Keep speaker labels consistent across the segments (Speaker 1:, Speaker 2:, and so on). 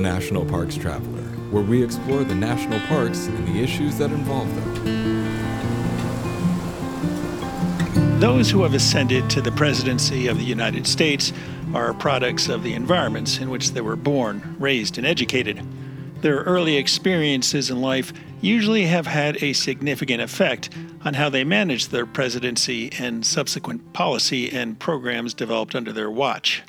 Speaker 1: National Parks Traveler, where we explore the national parks and the issues that involve them.
Speaker 2: Those who have ascended to the presidency of the United States are products of the environments in which they were born, raised, and educated. Their early experiences in life usually have had a significant effect on how they manage their presidency and subsequent policy and programs developed under their watch.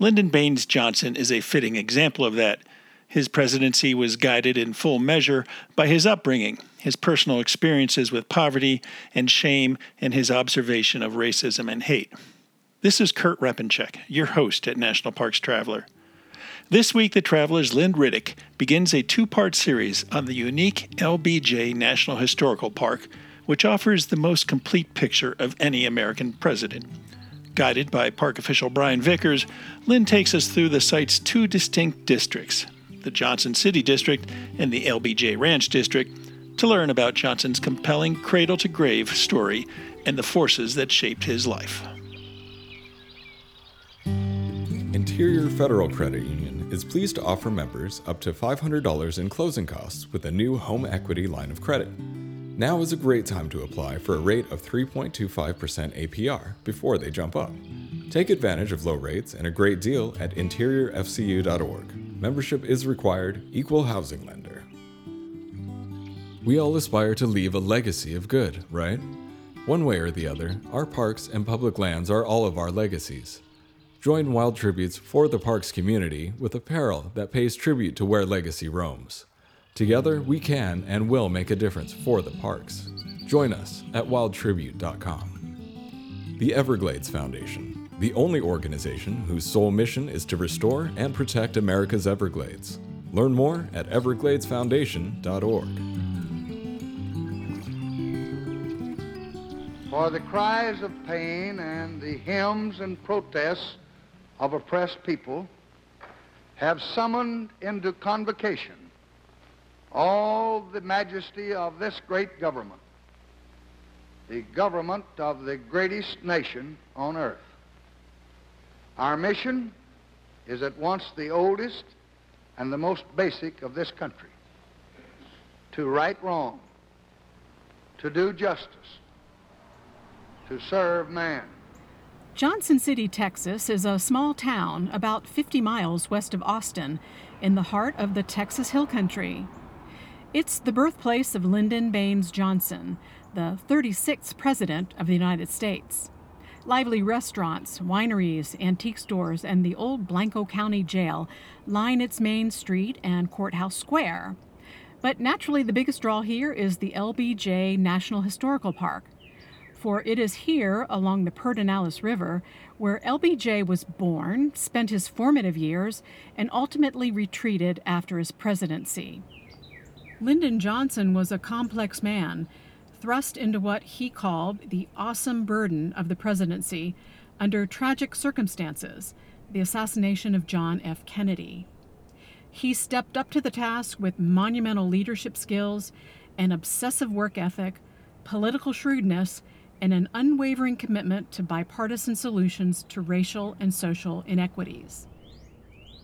Speaker 2: Lyndon Baines Johnson is a fitting example of that. His presidency was guided in full measure by his upbringing, his personal experiences with poverty and shame, and his observation of racism and hate. This is Kurt Repanshek, your host at National Parks Traveler. This week, The Traveler's Lynn Riddick begins a two part series on the unique LBJ National Historical Park, which offers the most complete picture of any American president. Guided by park official Brian Vickers, Lynn takes us through the site's two distinct districts, the Johnson City District and the LBJ Ranch District, to learn about Johnson's compelling cradle to grave story and the forces that shaped his life.
Speaker 1: Interior Federal Credit Union is pleased to offer members up to $500 in closing costs with a new home equity line of credit. Now is a great time to apply for a rate of 3.25% APR before they jump up. Take advantage of low rates and a great deal at interiorfcu.org. Membership is required, equal housing lender. We all aspire to leave a legacy of good, right? One way or the other, our parks and public lands are all of our legacies. Join Wild Tributes for the Parks community with apparel that pays tribute to where legacy roams. Together, we can and will make a difference for the parks. Join us at wildtribute.com. The Everglades Foundation, the only organization whose sole mission is to restore and protect America's Everglades. Learn more at evergladesfoundation.org.
Speaker 3: For the cries of pain and the hymns and protests of oppressed people have summoned into convocation all the majesty of this great government, the government of the greatest nation on earth. Our mission is at once the oldest and the most basic of this country to right wrong, to do justice, to serve man.
Speaker 4: Johnson City, Texas is a small town about 50 miles west of Austin in the heart of the Texas Hill Country. It's the birthplace of Lyndon Baines Johnson, the 36th President of the United States. Lively restaurants, wineries, antique stores, and the old Blanco County Jail line its main street and courthouse square. But naturally, the biggest draw here is the LBJ National Historical Park, for it is here, along the Pedernales River, where LBJ was born, spent his formative years, and ultimately retreated after his presidency. Lyndon Johnson was a complex man, thrust into what he called the awesome burden of the presidency under tragic circumstances the assassination of John F. Kennedy. He stepped up to the task with monumental leadership skills, an obsessive work ethic, political shrewdness, and an unwavering commitment to bipartisan solutions to racial and social inequities.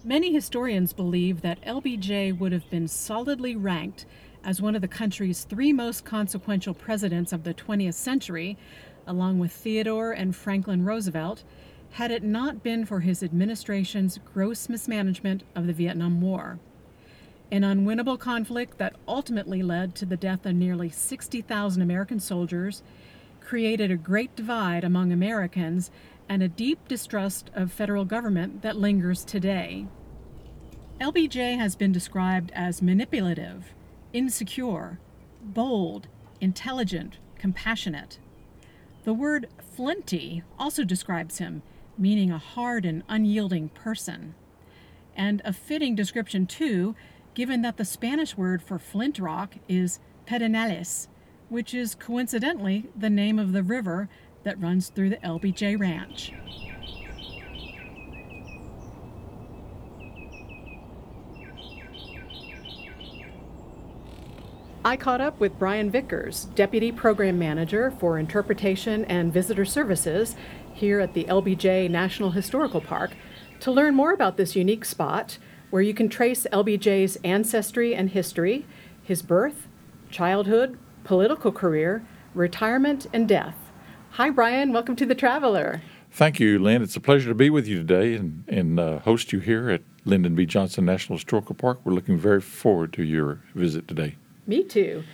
Speaker 4: Many historians believe that LBJ would have been solidly ranked as one of the country's three most consequential presidents of the 20th century, along with Theodore and Franklin Roosevelt, had it not been for his administration's gross mismanagement of the Vietnam War. An unwinnable conflict that ultimately led to the death of nearly 60,000 American soldiers created a great divide among Americans and a deep distrust of federal government that lingers today. LBJ has been described as manipulative, insecure, bold, intelligent, compassionate. The word flinty also describes him, meaning a hard and unyielding person. And a fitting description, too, given that the Spanish word for flint rock is pedernales, which is coincidentally the name of the river that runs through the LBJ Ranch. I caught up with Brian Vickers, Deputy Program Manager for Interpretation and Visitor Services here at the LBJ National Historical Park, to learn more about this unique spot, where you can trace LBJ's ancestry and history, his birth, childhood, political career, retirement, and death. Hi, Brian. Welcome to The Traveler.
Speaker 5: Thank you, Lynn. It's a pleasure to be with you today and, and uh, host you here at Lyndon B. Johnson National Historical Park. We're looking very forward to your visit today.
Speaker 4: Me too.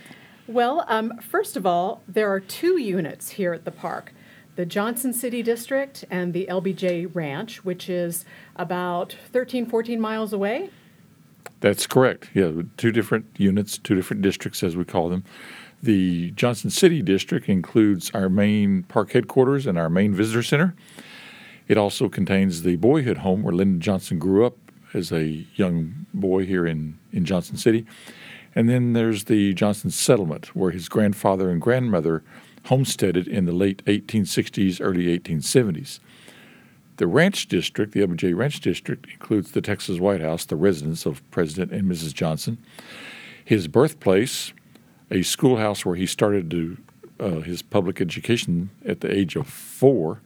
Speaker 4: Well, um, first of all, there are two units here at the park the Johnson City District and the LBJ Ranch, which is about 13, 14 miles away.
Speaker 5: That's correct. Yeah, two different units, two different districts, as we call them. The Johnson City District includes our main park headquarters and our main visitor center. It also contains the boyhood home where Lyndon Johnson grew up as a young boy here in, in Johnson City. And then there's the Johnson Settlement, where his grandfather and grandmother homesteaded in the late 1860s, early 1870s. The ranch district, the LBJ Ranch District, includes the Texas White House, the residence of President and Mrs. Johnson, his birthplace, a schoolhouse where he started to, uh, his public education at the age of four.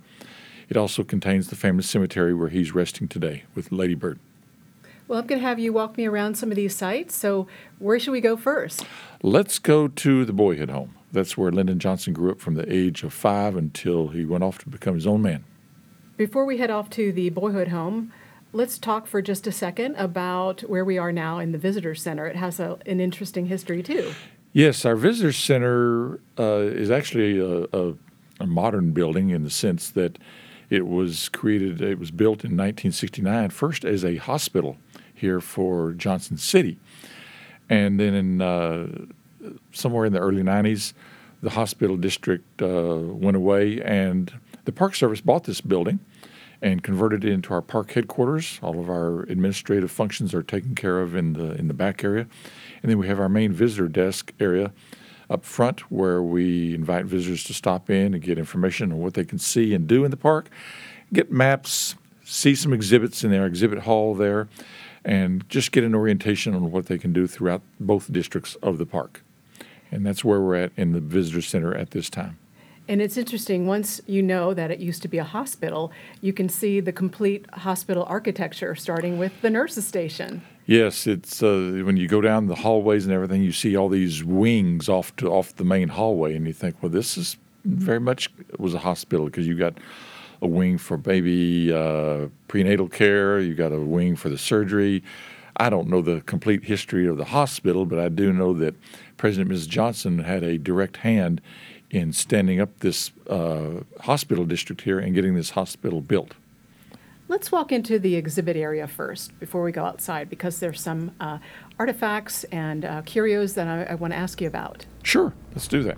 Speaker 5: It also contains the family cemetery where he's resting today with Lady Bird.
Speaker 4: Well, I'm going to have you walk me around some of these sites. So, where should we go first?
Speaker 5: Let's go to the boyhood home. That's where Lyndon Johnson grew up from the age of five until he went off to become his own man.
Speaker 4: Before we head off to the boyhood home, let's talk for just a second about where we are now in the visitor center. It has a, an interesting history, too.
Speaker 5: Yes, our visitor center uh, is actually a, a, a modern building in the sense that it was created, it was built in 1969, first as a hospital here for Johnson City. And then in uh, somewhere in the early 90s, the hospital district uh, went away, and the Park Service bought this building and converted it into our park headquarters. All of our administrative functions are taken care of in the in the back area, and then we have our main visitor desk area up front where we invite visitors to stop in and get information on what they can see and do in the park, get maps, see some exhibits in our exhibit hall there, and just get an orientation on what they can do throughout both districts of the park. And that's where we're at in the visitor center at this time.
Speaker 4: And it's interesting, once you know that it used to be a hospital, you can see the complete hospital architecture, starting with the nurses' station.
Speaker 5: Yes, it's uh, when you go down the hallways and everything, you see all these wings off to off the main hallway, and you think, well, this is very much was a hospital because you got a wing for baby uh, prenatal care, you got a wing for the surgery. I don't know the complete history of the hospital, but I do know that President Mrs. Johnson had a direct hand in standing up this uh, hospital district here and getting this hospital built.
Speaker 4: Let's walk into the exhibit area first before we go outside because there's some uh, artifacts and uh, curios that I, I want to ask you about.
Speaker 5: Sure, let's do that.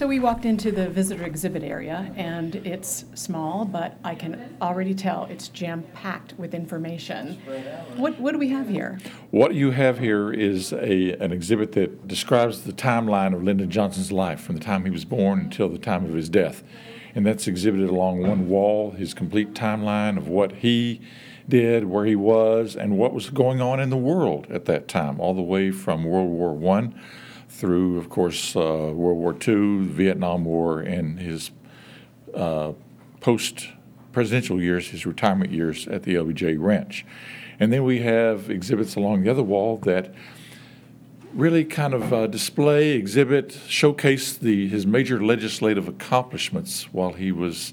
Speaker 4: So we walked into the visitor exhibit area, and it's small, but I can already tell it's jam packed with information. What, what do we have here?
Speaker 5: What you have here is a, an exhibit that describes the timeline of Lyndon Johnson's life from the time he was born until the time of his death. And that's exhibited along one wall, his complete timeline of what he did, where he was, and what was going on in the world at that time, all the way from World War One through, of course, uh, World War II, the Vietnam War, and his uh, post presidential years, his retirement years at the LBJ Ranch. And then we have exhibits along the other wall that really kind of uh, display, exhibit, showcase the, his major legislative accomplishments while he was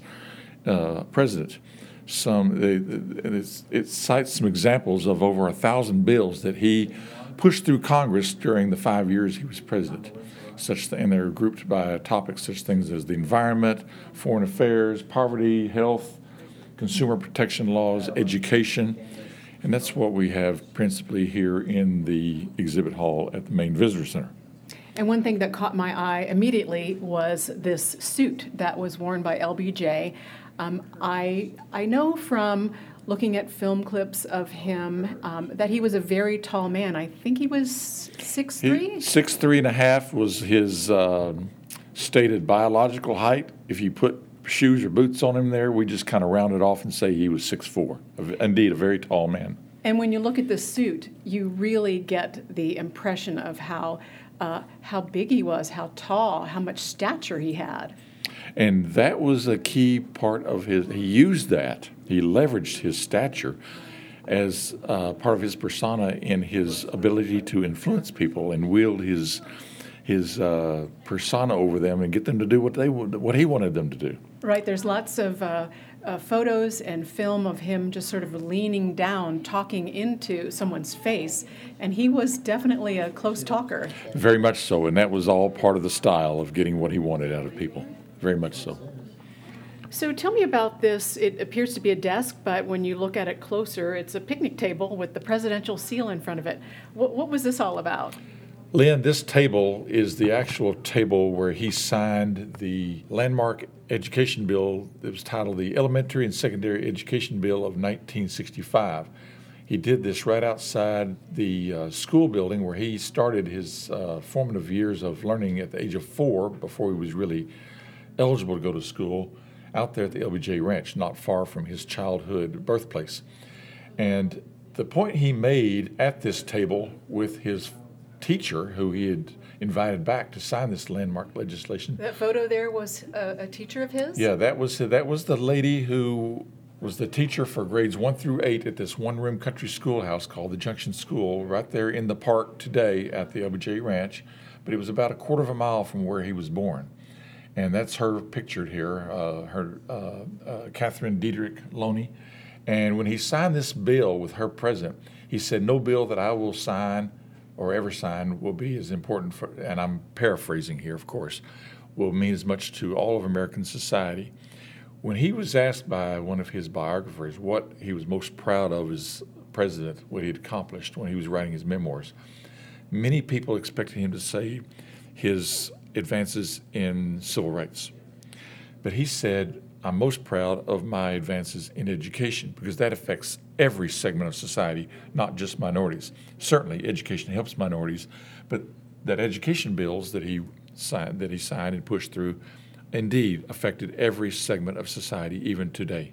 Speaker 5: uh, president. Some it, it cites some examples of over a thousand bills that he pushed through Congress during the five years he was president. Such and they're grouped by topics such things as the environment, foreign affairs, poverty, health, consumer protection laws, education, and that's what we have principally here in the exhibit hall at the main visitor center.
Speaker 4: And one thing that caught my eye immediately was this suit that was worn by LBJ. Um, I I know from looking at film clips of him um, that he was a very tall man. I think he was six three.
Speaker 5: Six three and a half was his uh, stated biological height. If you put shoes or boots on him there, we just kind of round it off and say he was six four. Indeed, a very tall man.
Speaker 4: And when you look at the suit, you really get the impression of how uh, how big he was, how tall, how much stature he had.
Speaker 5: And that was a key part of his, he used that, he leveraged his stature as uh, part of his persona in his ability to influence people and wield his his uh, persona over them and get them to do what they what he wanted them to do.
Speaker 4: Right. There's lots of uh, uh, photos and film of him just sort of leaning down, talking into someone's face, and he was definitely a close talker.
Speaker 5: Very much so, and that was all part of the style of getting what he wanted out of people. Very much so.
Speaker 4: So tell me about this. It appears to be a desk, but when you look at it closer, it's a picnic table with the presidential seal in front of it. What, what was this all about?
Speaker 5: Lynn, this table is the actual table where he signed the landmark education bill that was titled the Elementary and Secondary Education Bill of 1965. He did this right outside the uh, school building where he started his uh, formative years of learning at the age of four before he was really eligible to go to school out there at the LBJ Ranch, not far from his childhood birthplace. And the point he made at this table with his teacher who he had invited back to sign this landmark legislation.
Speaker 4: That photo there was a, a, teacher of his.
Speaker 5: Yeah, that was that was the lady who was the teacher for grades one through eight at this one-room country schoolhouse called the Junction School, right there in the park today at the LBJ Ranch. But it was about a quarter of a mile from where he was born, and that's her pictured here. Uh, her uh, uh, Catherine Deadrich Loney. And when he signed this bill with her present, he said, "No bill that I will sign." or ever sign will be as important for, and I'm paraphrasing here, of course, will mean as much to all of American society. When he was asked by one of his biographers what he was most proud of as president, what he had accomplished when he was writing his memoirs, many people expected him to say his advances in civil rights. But he said, I'm most proud of my advances in education because that affects every segment of society, not just minorities. Certainly, education helps minorities, but that education bills that he signed, that he signed and pushed through, indeed affected every segment of society, even today.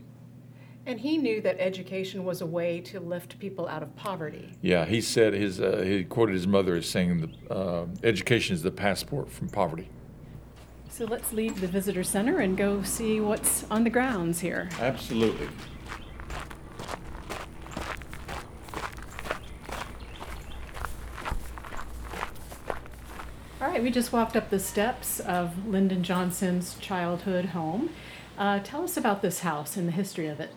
Speaker 4: And he knew that education was a way to lift people out of poverty.
Speaker 5: Yeah, he said his uh, he quoted his mother as saying, uh, "Education is the passport from poverty."
Speaker 4: So let's leave the visitor center and go see what's on the grounds here.
Speaker 5: Absolutely.
Speaker 4: All right, we just walked up the steps of Lyndon Johnson's childhood home. Uh, tell us about this house and the history of it.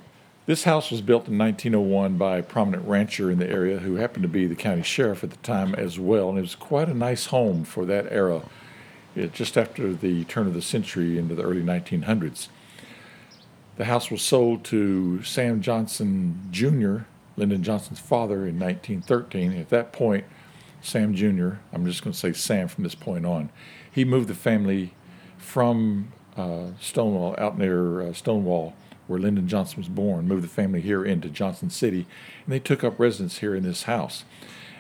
Speaker 5: This house was built in 1901 by a prominent rancher in the area who happened to be the county sheriff at the time as well, and it was quite a nice home for that era just after the turn of the century into the early 1900s. The house was sold to Sam Johnson Jr., Lyndon Johnson's father, in 1913. At that point, Sam Jr., I'm just going to say Sam from this point on, he moved the family from uh, Stonewall, out near uh, Stonewall, where Lyndon Johnson was born, moved the family here into Johnson City, and they took up residence here in this house.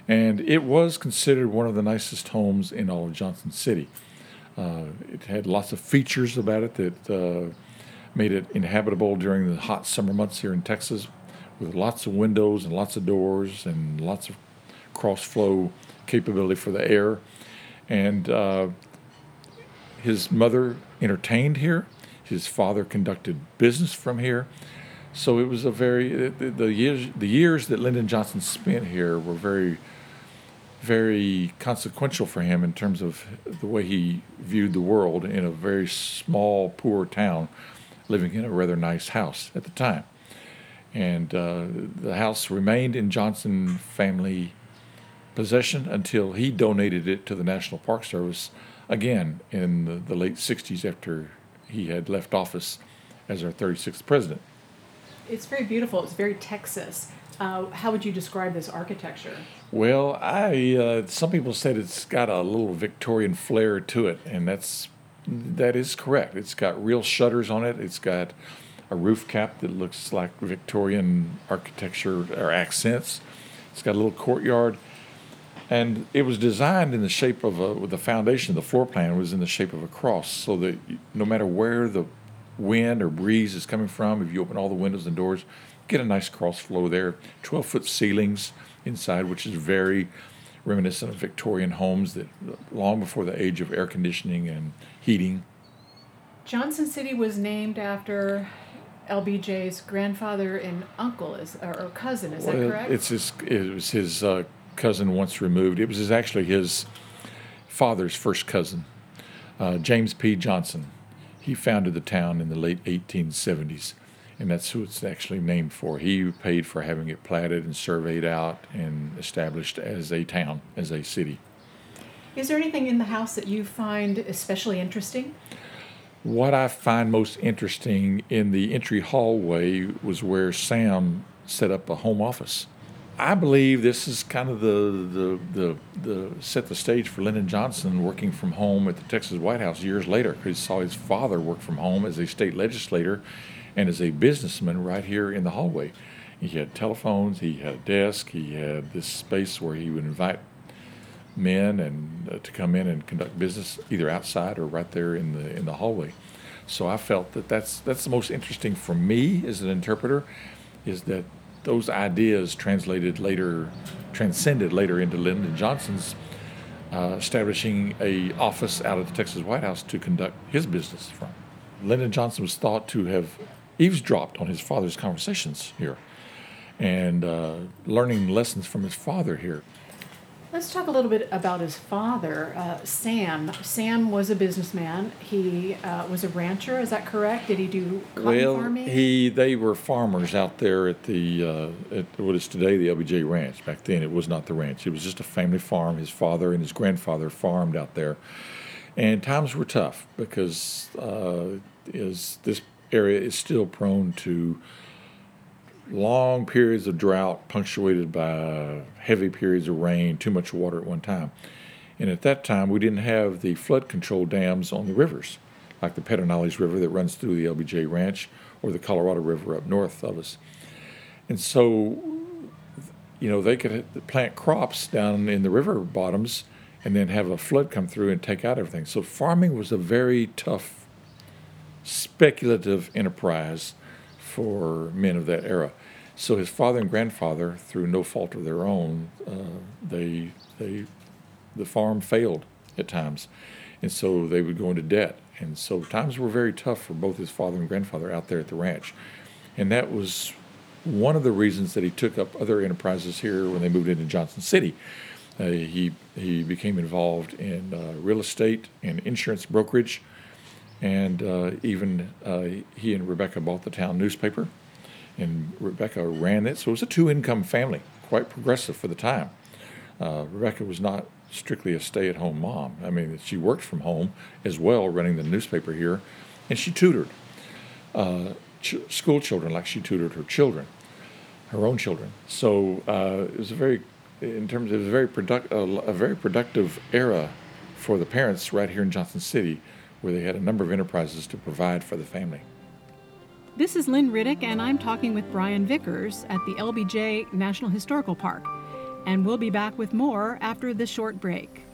Speaker 5: And it was considered one of the nicest homes in all of Johnson City. Uh, it had lots of features about it that uh, made it inhabitable during the hot summer months here in Texas, with lots of windows and lots of doors and lots of cross flow capability for the air. And uh, his mother entertained here. His father conducted business from here. So it was a very the, the years the years that Lyndon Johnson spent here were very very consequential for him in terms of the way he viewed the world in a very small, poor town, living in a rather nice house at the time. And uh, the house remained in Johnson family possession until he donated it to the National Park Service again in the, the late 60s after he had left office as our 36th president.
Speaker 4: It's very beautiful. It's very Texas. Uh, how would you describe this architecture?
Speaker 5: Well, I uh, some people said it's got a little Victorian flair to it, and that's that is correct. It's got real shutters on it. It's got a roof cap that looks like Victorian architecture or accents. It's got a little courtyard, and it was designed in the shape of a. The foundation, the floor plan was in the shape of a cross, so that no matter where the wind or breeze is coming from, if you open all the windows and doors, get a nice cross flow there. 12 foot ceilings inside, which is very reminiscent of Victorian homes that long before the age of air conditioning and heating.
Speaker 4: Johnson City was named after LBJ's grandfather and uncle, is or, cousin. Is well, that correct?
Speaker 5: It's his. It was his uh, cousin once removed. It was actually his father's first cousin, uh, James P. Johnson. He founded the town in the late 1870s, and that's who it's actually named for. He paid for having it platted and surveyed out and established as a town, as a city.
Speaker 4: Is there anything in the house that you find especially interesting?
Speaker 5: What I find most interesting in the entry hallway was where Sam set up a home office. I believe this is kind of the, the, the, the set the stage for Lyndon Johnson working from home at the Texas White House years later. because He saw his father work from home as a state legislator and as a businessman right here in the hallway. He had telephones, he had a desk, he had this space where he would invite men and uh, to come in and conduct business either outside or right there in the in the hallway. So I felt that that's that's the most interesting for me as an interpreter, is that those ideas translated later, transcended later into Lyndon Johnson's uh, establishing a office out of the Texas White House to conduct his business from. Lyndon Johnson was thought to have eavesdropped on his father's conversations here and uh, learning lessons from his father here.
Speaker 4: Let's talk a little bit about his father, uh, Sam. Sam was a businessman. He uh, was a rancher. Is that correct? Did he do cotton
Speaker 5: well,
Speaker 4: farming?
Speaker 5: he they were farmers out there at the uh, at what is today the LBJ Ranch. Back then, it was not the ranch. It was just a family farm. His father and his grandfather farmed out there, and times were tough because uh, is this area is still prone to long periods of drought punctuated by heavy periods of rain, too much water at one time. And at that time, we didn't have the flood control dams on the rivers, like the Pedernales River that runs through the LBJ Ranch or the Colorado River up north of us. And so, you know, they could plant crops down in the river bottoms and then have a flood come through and take out everything. So, farming was a very tough, speculative enterprise for men of that era. So his father and grandfather, through no fault of their own, uh, they they the farm failed at times, and so they would go into debt. And so times were very tough for both his father and grandfather out there at the ranch, and that was one of the reasons that he took up other enterprises here when they moved into Johnson City. Uh, he he became involved in uh, real estate and insurance brokerage and uh, even uh, he and Rebecca bought the town newspaper, and Rebecca ran it. So it was a two income family, quite progressive for the time. Uh, Rebecca was not strictly a stay at home mom. I mean, she worked from home as well, running the newspaper here, and she tutored uh, ch- school children like she tutored her children, her own children. So uh, it was a very, in terms of it was a very, product, a very productive era for the parents right here in Johnson City where they had a number of enterprises to provide for the family.
Speaker 4: This is Lynn Riddick, and I'm talking with Brian Vickers at the LBJ National Historical Park. And we'll be back with more after this short break.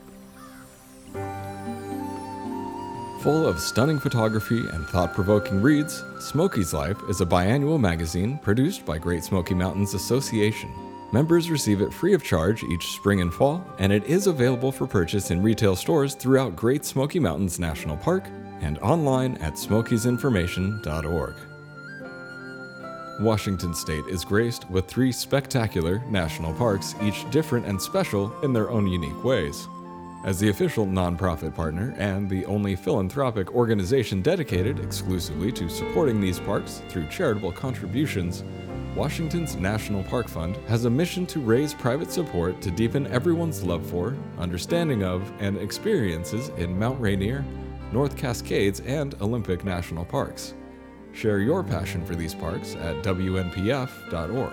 Speaker 1: Full of stunning photography and thought provoking reads, Smokies Life is a biannual magazine produced by Great Smoky Mountains Association. Members receive it free of charge each spring and fall, and it is available for purchase in retail stores throughout Great Smoky Mountains National Park and online at smokiesinformation.org. Washington State is graced with three spectacular national parks, each different and special in their own unique ways. As the official nonprofit partner and the only philanthropic organization dedicated exclusively to supporting these parks through charitable contributions, Washington's National Park Fund has a mission to raise private support to deepen everyone's love for, understanding of, and experiences in Mount Rainier, North Cascades, and Olympic National Parks. Share your passion for these parks at WNPF.org.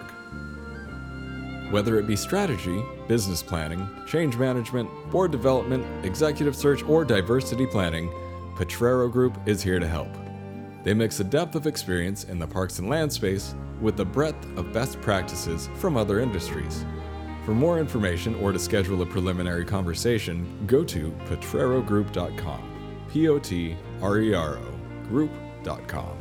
Speaker 1: Whether it be strategy, business planning, change management, board development, executive search, or diversity planning, Potrero Group is here to help. They mix a depth of experience in the parks and land space with the breadth of best practices from other industries. For more information or to schedule a preliminary conversation, go to potrerogroup.com. P O T R E R O group.com.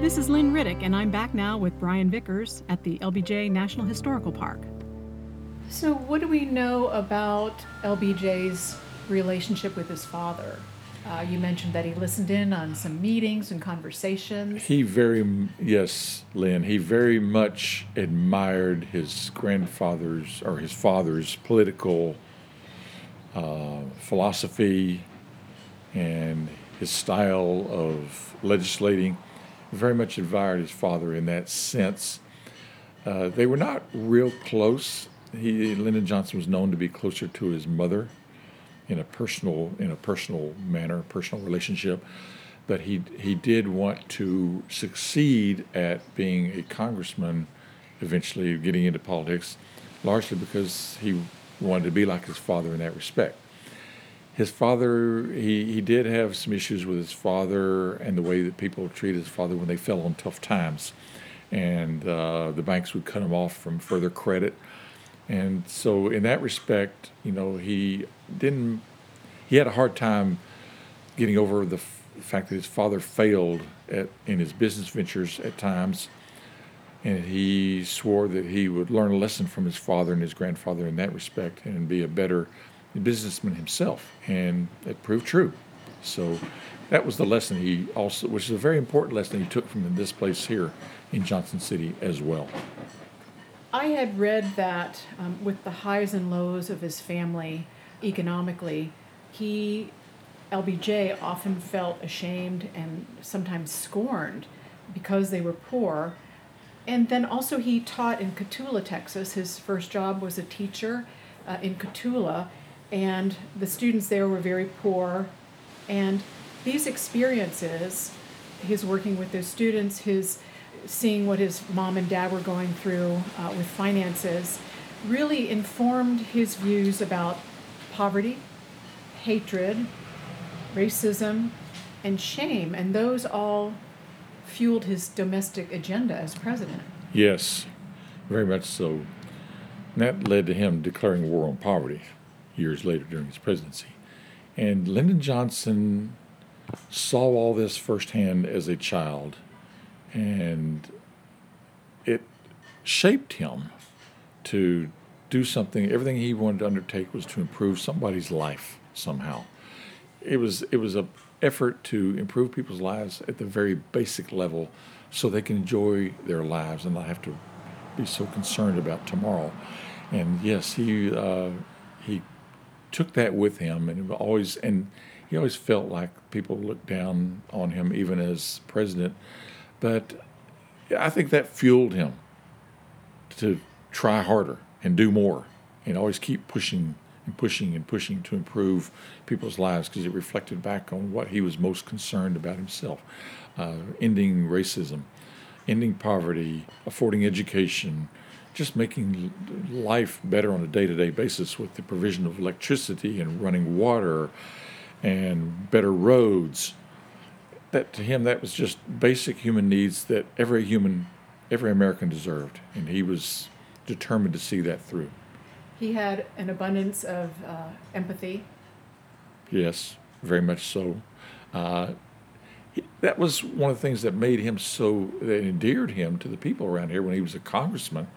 Speaker 4: This is Lynn Riddick, and I'm back now with Brian Vickers at the LBJ National Historical Park. So, what do we know about LBJ's relationship with his father? Uh, you mentioned that he listened in on some meetings and conversations.
Speaker 5: He very, yes, Lynn, he very much admired his grandfather's or his father's political uh, philosophy and his style of legislating. Very much admired his father in that sense. Uh, they were not real close. He, Lyndon Johnson was known to be closer to his mother in a personal in a personal manner, personal relationship. But he he did want to succeed at being a congressman, eventually getting into politics, largely because he wanted to be like his father in that respect. His father, he, he did have some issues with his father and the way that people treated his father when they fell on tough times. And uh, the banks would cut him off from further credit. And so, in that respect, you know, he didn't, he had a hard time getting over the f- fact that his father failed at, in his business ventures at times. And he swore that he would learn a lesson from his father and his grandfather in that respect and be a better businessman himself. And it proved true. So that was the lesson he also, which is a very important lesson he took from this place here in Johnson City as well.
Speaker 4: I had read that um, with the highs and lows of his family economically, he, LBJ, often felt ashamed and sometimes scorned because they were poor. And then also, he taught in Cotulla, Texas. His first job was a teacher uh, in Cotulla, and the students there were very poor. And these experiences, his working with those students, his seeing what his mom and dad were going through uh, with finances really informed his views about poverty, hatred, racism, and shame. And those all fueled his domestic agenda as president.
Speaker 5: Yes, very much so. And that led to him declaring war on poverty years later during his presidency. And Lyndon Johnson saw all this firsthand as a child and it shaped him to do something. Everything he wanted to undertake was to improve somebody's life somehow. It was it was a effort to improve people's lives at the very basic level, so they can enjoy their lives and not have to be so concerned about tomorrow. And yes, he uh, he took that with him, and always and he always felt like people looked down on him, even as president. But I think that fueled him to try harder and do more and always keep pushing and pushing and pushing to improve people's lives because it reflected back on what he was most concerned about himself uh, ending racism, ending poverty, affording education, just making life better on a day to day basis with the provision of electricity and running water and better roads. That to him that was just basic human needs that every human every american deserved and he was determined to see that through.
Speaker 4: He had an abundance of uh, empathy.
Speaker 5: Yes very much so. Uh, he, that was one of the things that made him so that endeared him to the people around here when he was a congressman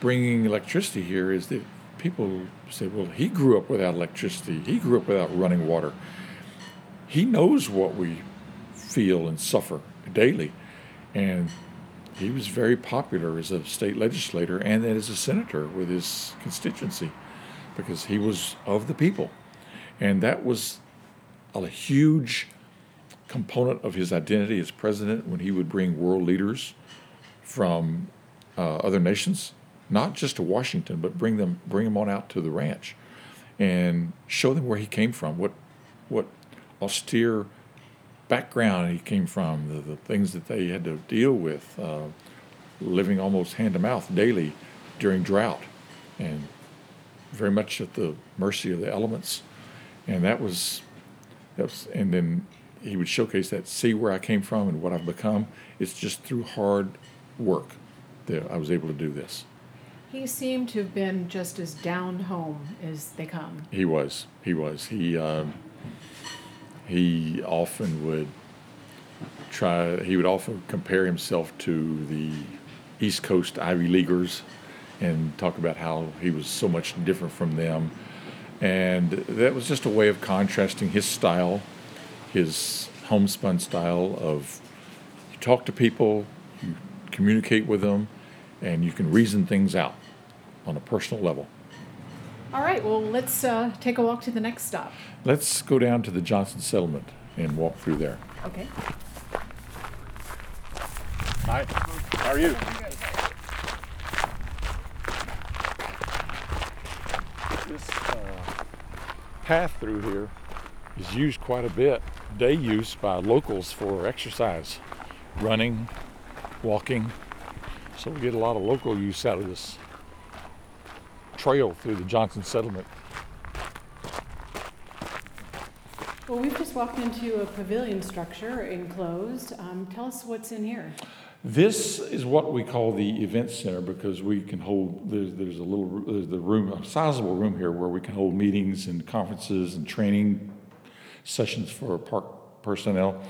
Speaker 5: bringing electricity here is that people say well he grew up without electricity he grew up without running water he knows what we feel and suffer daily. And he was very popular as a state legislator and then as a senator with his constituency because he was of the people. And that was a huge component of his identity as president when he would bring world leaders from uh, other nations, not just to Washington, but bring them bring them on out to the ranch and show them where he came from, what what austere background he came from, the, the things that they had to deal with, uh, living almost hand to mouth daily during drought, and very much at the mercy of the elements. And that was, that was, and then he would showcase that, see where I came from and what I've become. It's just through hard work that I was able to do this.
Speaker 4: He seemed to have been just as down home as they come.
Speaker 5: He was. He was. He uh, he often would try. He would often compare himself to the East Coast Ivy Leaguers, and talk about how he was so much different from them. And that was just a way of contrasting his style, his homespun style of you talk to people, you communicate with them, and you can reason things out on a personal level.
Speaker 4: All right, well, let's uh, take a walk to the next stop.
Speaker 5: Let's go down to the Johnson settlement and walk through there.
Speaker 4: Okay.
Speaker 5: Hi, how are you? This uh, path through here is used quite a bit, day use by locals for exercise, running, walking. So we get a lot of local use out of this trail through the Johnson settlement.
Speaker 4: Well, we've just walked into a pavilion structure enclosed. Um, tell us what's in here.
Speaker 5: This is what we call the event center because we can hold, there's, there's a little, there's the room, a sizable room here where we can hold meetings and conferences and training sessions for park personnel.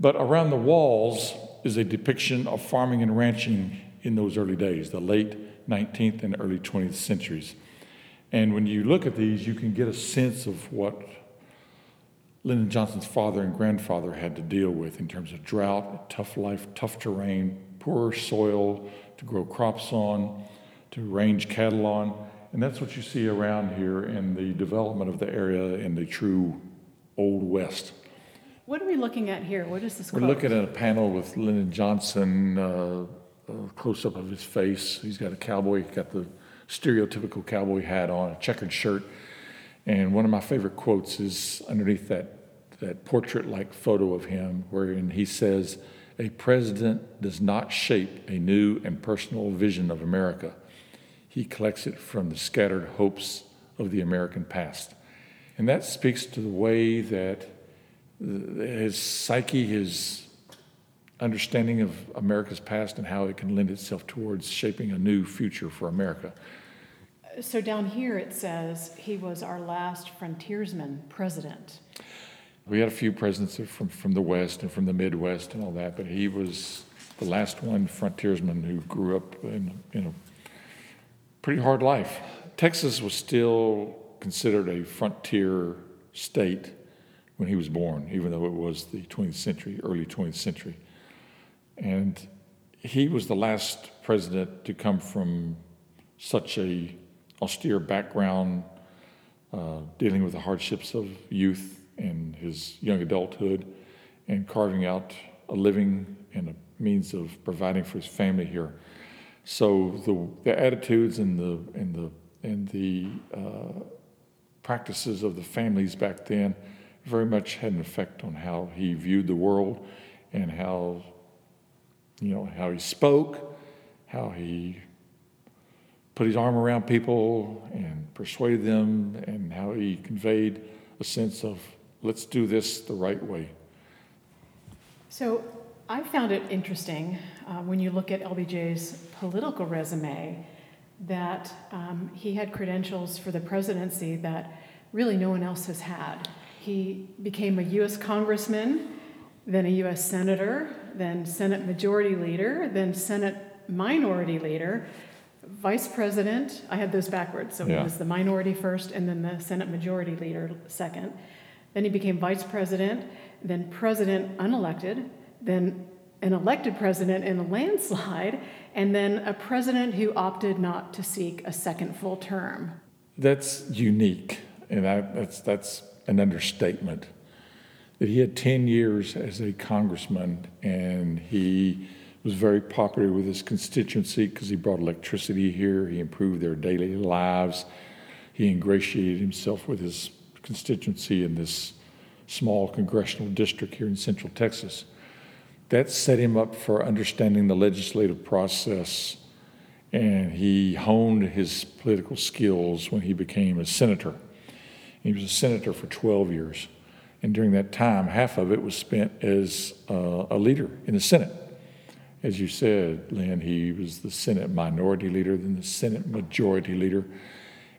Speaker 5: But around the walls is a depiction of farming and ranching in those early days, the late 19th and early 20th centuries. And when you look at these, you can get a sense of what Lyndon Johnson's father and grandfather had to deal with in terms of drought, tough life, tough terrain, poor soil to grow crops on, to range cattle on. And that's what you see around here in the development of the area in the true Old West.
Speaker 4: What are we looking at here? What is this?
Speaker 5: We're
Speaker 4: quote?
Speaker 5: looking at a panel with Lyndon Johnson, uh, close up of his face. He's got a cowboy, he got the stereotypical cowboy hat on, a checkered shirt. And one of my favorite quotes is underneath that, that portrait like photo of him, wherein he says, A president does not shape a new and personal vision of America. He collects it from the scattered hopes of the American past. And that speaks to the way that uh, his psyche, his understanding of America's past, and how it can lend itself towards shaping a new future for America.
Speaker 4: So down here it says he was our last frontiersman president.
Speaker 5: We had a few presidents from, from the West and from the Midwest and all that, but he was the last one frontiersman who grew up in, in a pretty hard life. Texas was still considered a frontier state when he was born, even though it was the 20th century, early 20th century. And he was the last president to come from such a austere background, uh, dealing with the hardships of youth and his young adulthood, and carving out a living and a means of providing for his family here. So the, the attitudes and the and the and the uh, practices of the families back then very much had an effect on how he viewed the world and how you know how he spoke, how he put his arm around people and persuaded them, and how he conveyed a sense of let's do this the right way.
Speaker 4: So I found it interesting uh, when you look at LBJ's political resume that um, he had credentials for the presidency that really no one else has had. He became a U.S. congressman, then a U.S. senator, then Senate majority leader, then Senate minority leader, vice president. I had those backwards. So
Speaker 5: Yeah.
Speaker 4: he was the minority first and then the Senate majority leader second. Then he became vice president, then president unelected, then an elected president in a landslide, and then a president who opted not to seek a second full term.
Speaker 5: That's unique, and I, that's that's an understatement. That he had ten years as a congressman, and he was very popular with his constituency because he brought electricity here. He improved their daily lives. He ingratiated himself with his constituency in this small congressional district here in Central Texas. That set him up for understanding the legislative process and he honed his political skills when he became a senator. He was a senator for 12 years. And during that time, half of it was spent as uh, a leader in the Senate. As you said, Lynn, he was the Senate minority leader, then the Senate majority leader.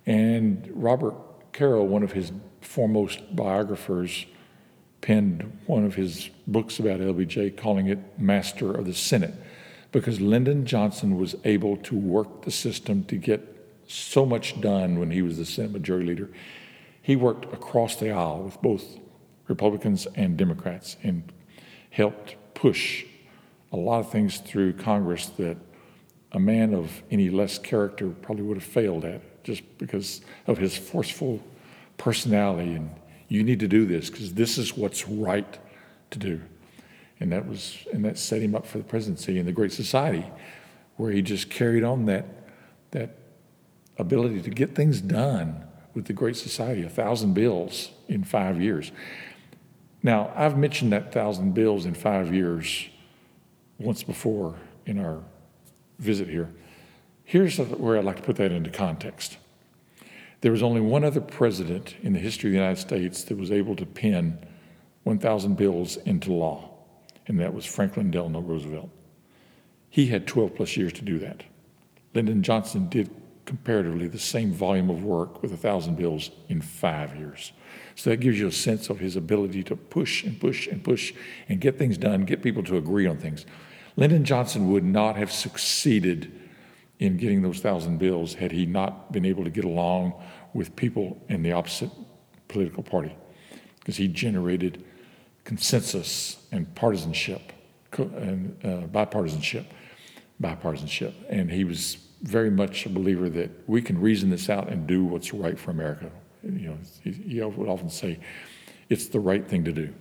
Speaker 5: And Robert Caro, one of his foremost biographers, penned one of his books about LBJ, calling it Master of the Senate, because Lyndon Johnson was able to work the system to get so much done when he was the Senate Majority Leader. He worked across the aisle with both Republicans and Democrats and helped push a lot of things through Congress that a man of any less character probably would have failed at just because of his forceful personality and you need to do this because this is what's right to do. And that was and that set him up for the presidency in the Great Society, where he just carried on that that ability to get things done with the Great Society, a thousand bills in five years. Now, I've mentioned that thousand bills in five years once before in our visit here. Here's where I'd like to put that into context. There was only one other president in the history of the United States that was able to pen 1,000 bills into law, and that was Franklin Delano Roosevelt. He had 12 plus years to do that. Lyndon Johnson did comparatively the same volume of work with 1,000 bills in five years. So that gives you a sense of his ability to push and push and push and get things done, get people to agree on things. Lyndon Johnson would not have succeeded in getting those thousand bills had he not been able to get along with people in the opposite political party because he generated consensus and partisanship and uh, bipartisanship bipartisanship and he was very much a believer that we can reason this out and do what's right for america. You know he, would often say it's the right thing to do.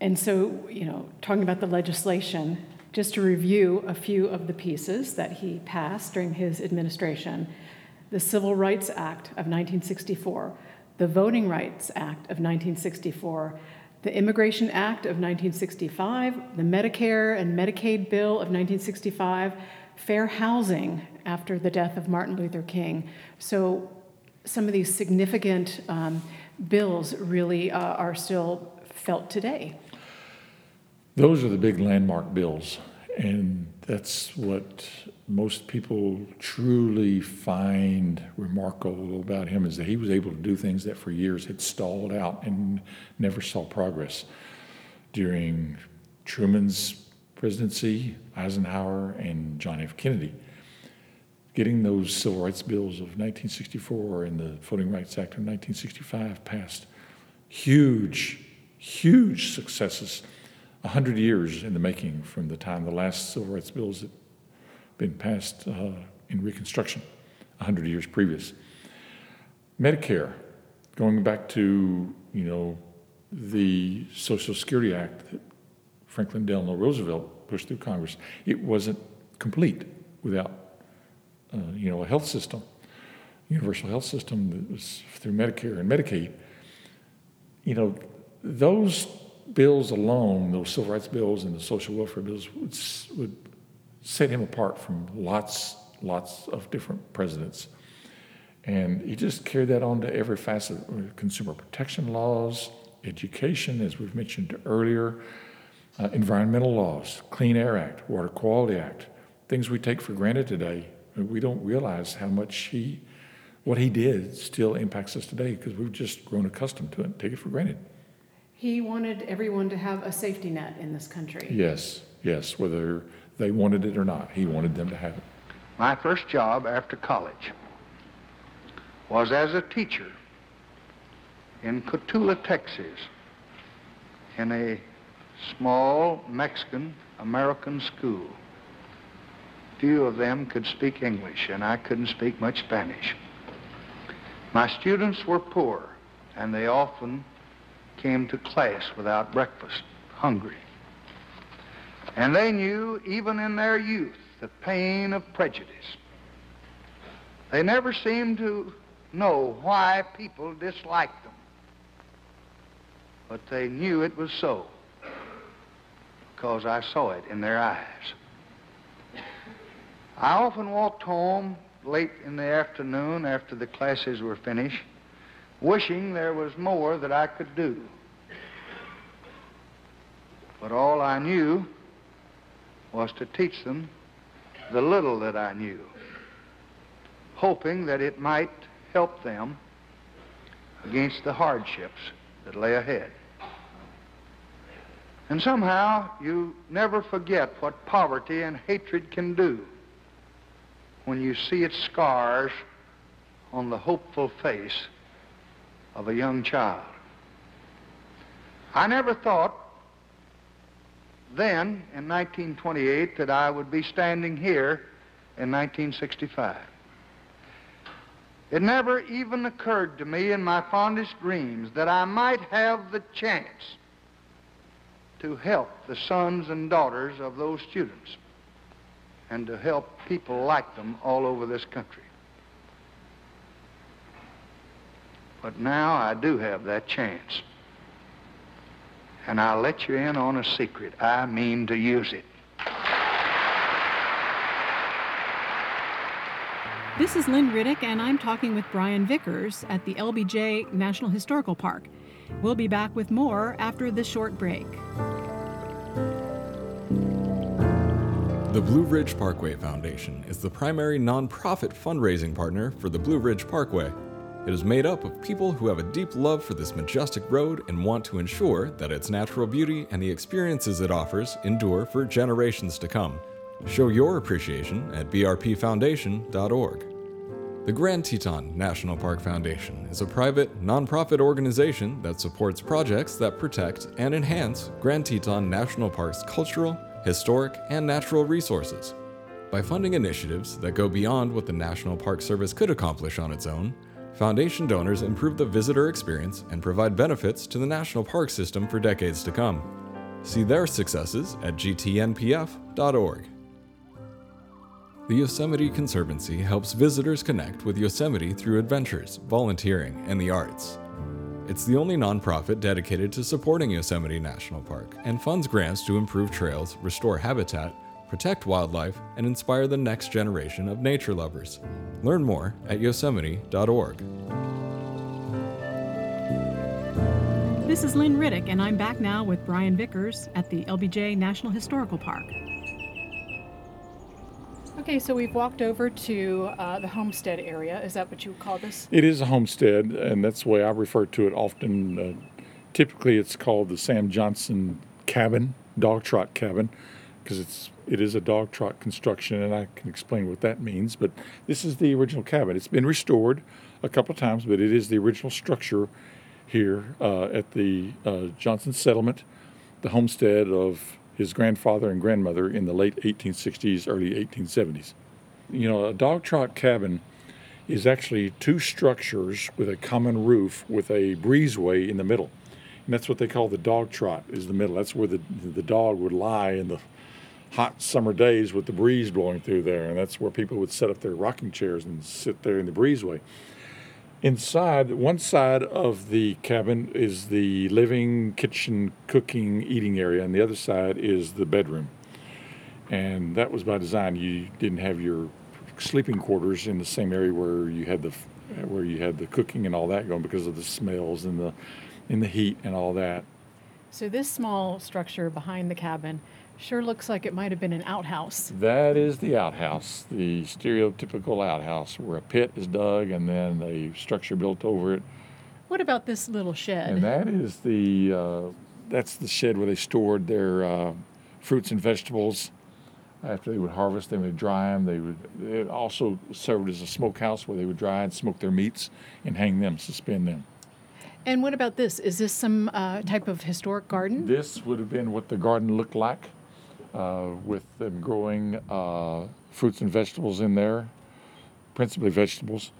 Speaker 4: And so you know talking about the legislation just to review a few of the pieces that he passed during his administration. The Civil Rights Act of 1964, the Voting Rights Act of 1964, the Immigration Act of 1965, the Medicare and Medicaid Bill of 1965, fair housing after the death of Martin Luther King. So, some of these significant um, bills really uh, are still felt today.
Speaker 5: Those are the big landmark bills, and that's what most people truly find remarkable about him is that he was able to do things that for years had stalled out and never saw progress. During Truman's presidency, Eisenhower, and John F. Kennedy, getting those civil rights bills of 1964 and the Voting Rights Act of 1965 passed, huge, huge successes 100 years in the making from the time the last civil rights bills had been passed uh, in Reconstruction 100 years previous. Medicare, going back to, you know, the Social Security Act that Franklin Delano Roosevelt pushed through Congress, it wasn't complete without, uh, you know, a health system, universal health system that was through Medicare and Medicaid. You know, those bills alone, those civil rights bills and the social welfare bills, would, would set him apart from lots, lots of different presidents. And he just carried that on to every facet consumer protection laws, education, as we've mentioned earlier, uh, environmental laws, Clean Air Act, Water Quality Act, things we take for granted today. We don't realize how much he, what he did still impacts us today because we've just grown accustomed to it, take it for granted.
Speaker 4: He wanted everyone to have a safety net in this country.
Speaker 5: Yes, yes, whether they wanted it or not, he wanted them to have it.
Speaker 3: My first job after college was as a teacher in Cotulla, Texas, in a small Mexican American school. Few of them could speak English, and I couldn't speak much Spanish. My students were poor, and they often came to class without breakfast, hungry. And they knew, even in their youth, the pain of prejudice. They never seemed to know why people disliked them. But they knew it was so because I saw it in their eyes. I often walked home late in the afternoon after the classes were finished wishing there was more that I could do. But all I knew was to teach them the little that I knew, hoping that it might help them against the hardships that lay ahead. And somehow you never forget what poverty and hatred can do when you see its scars on the hopeful face of a young child. I never thought then in 1928 that I would be standing here in 1965. It never even occurred to me in my fondest dreams that I might have the chance to help the sons and daughters of those students and to help people like them all over this country. But now I do have that chance. And I'll let you in on a secret. I mean to use it.
Speaker 4: This is Lynn Riddick, and I'm talking with Brian Vickers at the LBJ National Historical Park. We'll be back with more after this short break.
Speaker 1: The Blue Ridge Parkway Foundation is the primary nonprofit fundraising partner for the Blue Ridge Parkway. It is made up of people who have a deep love for this majestic road and want to ensure that its natural beauty and the experiences it offers endure for generations to come. Show your appreciation at brpfoundation.org. The Grand Teton National Park Foundation is a private, nonprofit organization that supports projects that protect and enhance Grand Teton National Park's cultural, historic, and natural resources. By funding initiatives that go beyond what the National Park Service could accomplish on its own, Foundation donors improve the visitor experience and provide benefits to the national park system for decades to come. See their successes at gtnpf.org. The Yosemite Conservancy helps visitors connect with Yosemite through adventures, volunteering, and the arts. It's the only nonprofit dedicated to supporting Yosemite National Park and funds grants to improve trails, restore habitat, protect wildlife, and inspire the next generation of nature lovers. Learn more at yosemite.org.
Speaker 4: This is Lynn Riddick, and I'm back now with Brian Vickers at the LBJ National Historical Park. Okay, so we've walked over to uh, the homestead area. Is that what you would call this?
Speaker 5: It is a homestead, and that's the way I refer to it often. Uh, typically, it's called the Sam Johnson Cabin, dog trot cabin, because it's it is a dog trot construction, and I can explain what that means. But this is the original cabin. It's been restored a couple of times, but it is the original structure here uh, at the uh, Johnson settlement, the homestead of his grandfather and grandmother in the late 1860s, early 1870s. You know, a dog trot cabin is actually two structures with a common roof with a breezeway in the middle. And that's what they call the dog trot is the middle. That's where the, the dog would lie in the hot summer days with the breeze blowing through there. And that's where people would set up their rocking chairs and sit there in the breezeway. Inside, one side of the cabin is the living, kitchen, cooking, eating area, and the other side is the bedroom. And that was by design. You didn't have your sleeping quarters in the same area where you had the where you had the cooking and all that going because of the smells and the and the heat and all that.
Speaker 4: So this small structure behind the cabin Sure looks like it might have been an outhouse.
Speaker 5: That is the outhouse, the stereotypical outhouse where a pit is dug and then a structure built over it.
Speaker 4: What about this little shed?
Speaker 5: And that is the uh, that's the shed where they stored their uh, fruits and vegetables. After they would harvest them, they would dry them. They would. It also served as a smokehouse where they would dry and smoke their meats and hang them, suspend them.
Speaker 4: And what about this? Is this some uh, type of historic garden?
Speaker 5: This would have been what the garden looked like with them growing uh, fruits and vegetables in there, principally vegetables,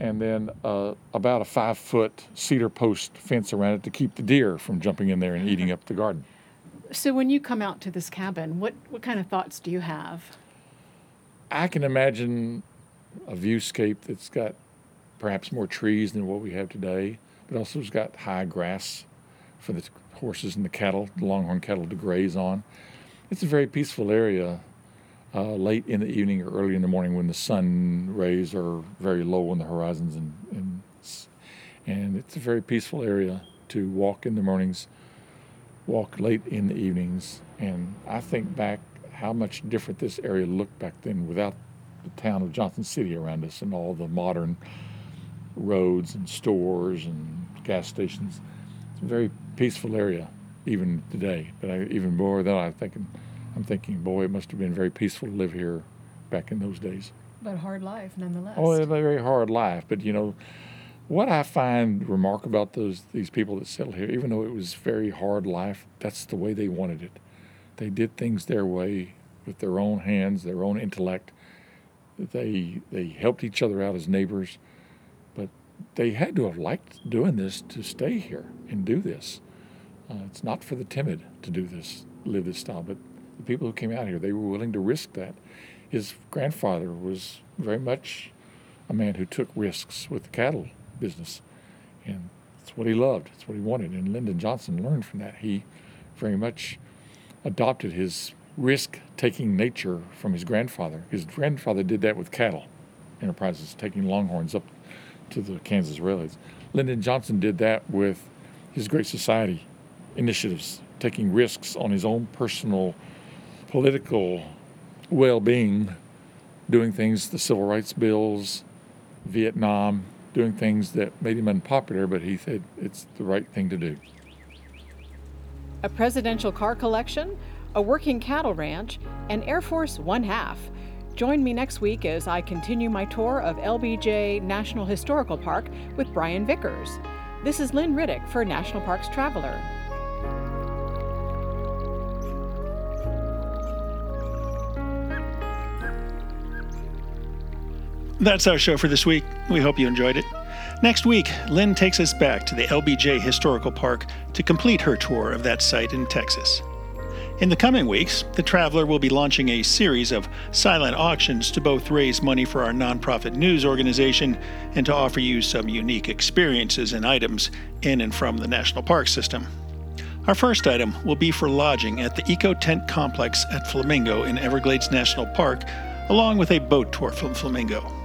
Speaker 5: and then uh, about a five foot cedar post fence around it to keep the deer from jumping in there and eating up the garden.
Speaker 4: So, when you come out to this cabin, what, what kind of thoughts do you have?
Speaker 5: I can imagine a viewscape that's got perhaps more trees than what we have today, but also has got high grass for the horses and the cattle, the longhorn cattle to graze on. It's a very peaceful area uh, late in the evening or early in the morning when the sun rays are very low on the horizons and, and, And it's a very peaceful area to walk in the mornings, walk late in the evenings. And I think back how much different this area looked back then without the town of Johnson City around us and all the modern roads and stores and gas stations. It's a very peaceful area even today. But I, even more than I'm thinking, I'm thinking, boy, it must have been very peaceful to live here back in those days.
Speaker 4: But hard life, nonetheless.
Speaker 5: Oh, a very hard life. But you know, what I find remarkable about those these people that settled here, even though it was very hard life, that's the way they wanted it. They did things their way with their own hands, their own intellect. They they helped each other out as neighbors, but they had to have liked doing this to stay here and do this. Uh, it's not for the timid to do this, live this style, but the people who came out here, they were willing to risk that. His grandfather was very much a man who took risks with the cattle business, and that's what he loved. That's what he wanted. And Lyndon Johnson learned from that. He very much adopted his risk-taking nature from his grandfather. His grandfather did that with cattle enterprises, taking longhorns up to the Kansas railroads. Lyndon Johnson did that with his Great Society initiatives, taking risks on his own personal political well being, doing things, the civil rights bills, Vietnam, doing things that made him unpopular, but he said it's the right thing to do.
Speaker 4: A presidential car collection, a working cattle ranch, and Air Force One Half. Join me next week as I continue my tour of LBJ National Historical Park with Brian Vickers. This is Lynn Riddick for National Parks Traveler.
Speaker 2: That's our show for this week. We hope you enjoyed it. Next week, Lynn takes us back to the LBJ Historical Park to complete her tour of that site in Texas. In the coming weeks, the Traveler will be launching a series of silent auctions to both raise money for our nonprofit news organization and to offer you some unique experiences and items in and from the National Park System. Our first item will be for lodging at the Eco Tent Complex at Flamingo in Everglades National Park, along with a boat tour from Flamingo.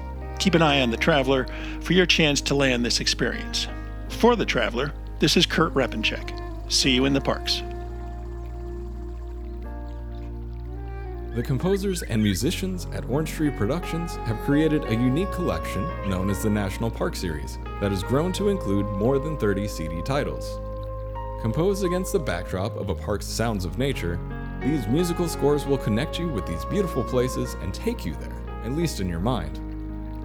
Speaker 2: Keep an eye on the Traveler for your chance to land this experience. For the Traveler, this is Kurt Repanshek. See you in the parks.
Speaker 1: The composers and musicians at Orange Tree Productions have created a unique collection known as the National Park Series that has grown to include more than 30 CD titles. Composed against the backdrop of a park's sounds of nature, these musical scores will connect you with these beautiful places and take you there, at least in your mind.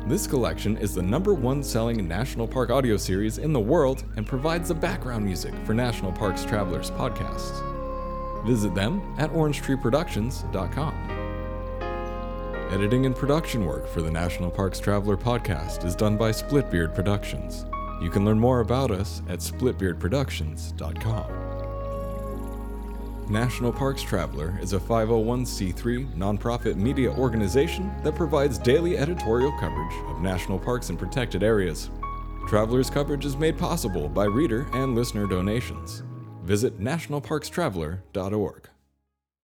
Speaker 1: This collection is the number one selling National Park audio series in the world and provides the background music for National Parks Travelers podcasts. Visit them at orangetreeproductions.com. Editing and production work for the National Parks Traveler podcast is done by Splitbeard Productions. You can learn more about us at splitbeardproductions.com. National Parks Traveler is a 501c3 nonprofit media organization that provides daily editorial coverage of national parks and protected areas. Traveler's coverage is made possible by reader and listener donations. Visit nationalparkstraveler.org.